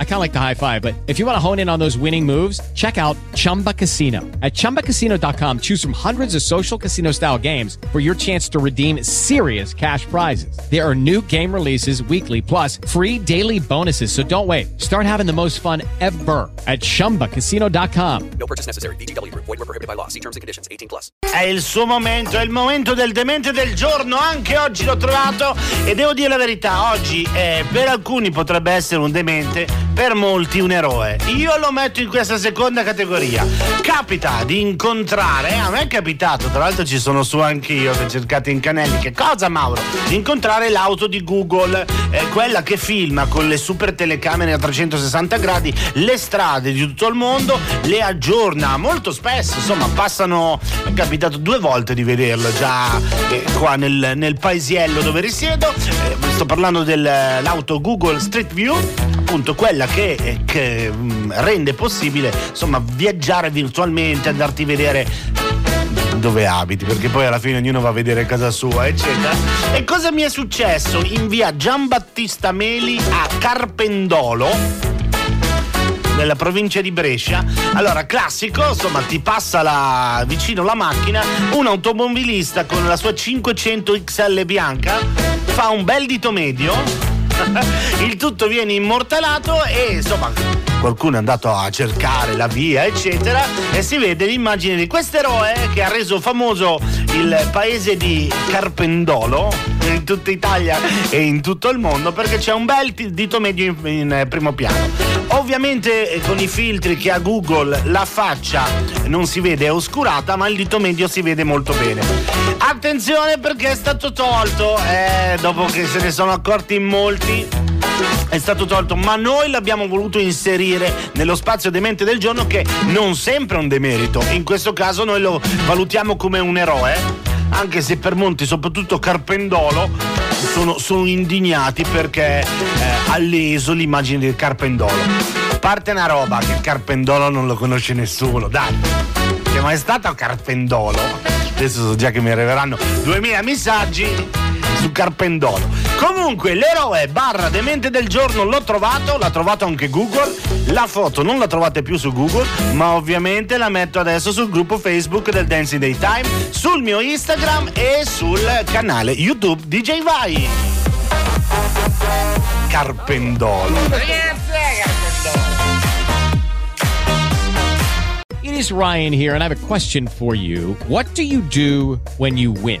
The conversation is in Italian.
I kind of like the high five, but if you want to hone in on those winning moves, check out Chumba Casino. At chumbacasino.com, choose from hundreds of social casino style games for your chance to redeem serious cash prizes. There are new game releases weekly, plus free daily bonuses. So don't wait. Start having the most fun ever at chumbacasino.com. No purchase necessary. BGW. Void were prohibited by law. See terms and conditions. 18 plus. È il suo momento, è il momento del demente del giorno. Anche oggi l'ho trovato e devo dire la verità, oggi eh, per alcuni potrebbe essere un demente, per molti un eroe. Io lo metto in questa seconda categoria. Capita di incontrare, a me è capitato, tra l'altro ci sono su anch'io che cercate in canelli. Che cosa Mauro? Di incontrare l'auto di Google, eh, quella che filma con le super telecamere a 360 gradi le strade di tutto il mondo, le aggiorna molto spesso, insomma passano, è capitato due volte di vederlo già eh, qua nel, nel paesiello dove risiedo, Eh, sto parlando dell'auto Google Street View, appunto quella che, eh, che, mm, rende possibile insomma viaggiare virtualmente, andarti a vedere dove abiti, perché poi alla fine ognuno va a vedere casa sua, eccetera. E cosa mi è successo? In via Giambattista Meli a Carpendolo nella provincia di Brescia. Allora, classico, insomma, ti passa la, vicino la macchina, un automobilista con la sua 500 XL bianca fa un bel dito medio, il tutto viene immortalato e insomma qualcuno è andato a cercare la via, eccetera, e si vede l'immagine di quest'eroe che ha reso famoso il paese di Carpendolo in tutta Italia e in tutto il mondo perché c'è un bel dito medio in, in, eh, primo piano. Ovviamente eh, con i filtri che ha Google la faccia non si vede è oscurata, ma il dito medio si vede molto bene. Attenzione perché è stato tolto, eh, dopo che se ne sono accorti in molti è stato tolto, ma noi l'abbiamo voluto inserire nello spazio demente del giorno che non sempre è un demerito. In questo caso noi lo valutiamo come un eroe, anche se per molti, soprattutto Carpendolo, sono, sono indignati perché eh, ha leso l'immagine del Carpendolo. Parte una roba che il Carpendolo non lo conosce nessuno, dai. Che mai stato a Carpendolo? Adesso so già che mi arriveranno 2000 messaggi su Carpendolo. Comunque, l'eroe barra demente del giorno l'ho trovato, l'ha trovato anche Google. La foto non la trovate più su Google, ma ovviamente la metto adesso sul gruppo Facebook del Dancing Daytime, sul mio Instagram e sul canale YouTube DJ Vai. Carpendolo. It is Ryan here, and I have a question for you. What do you do when you win?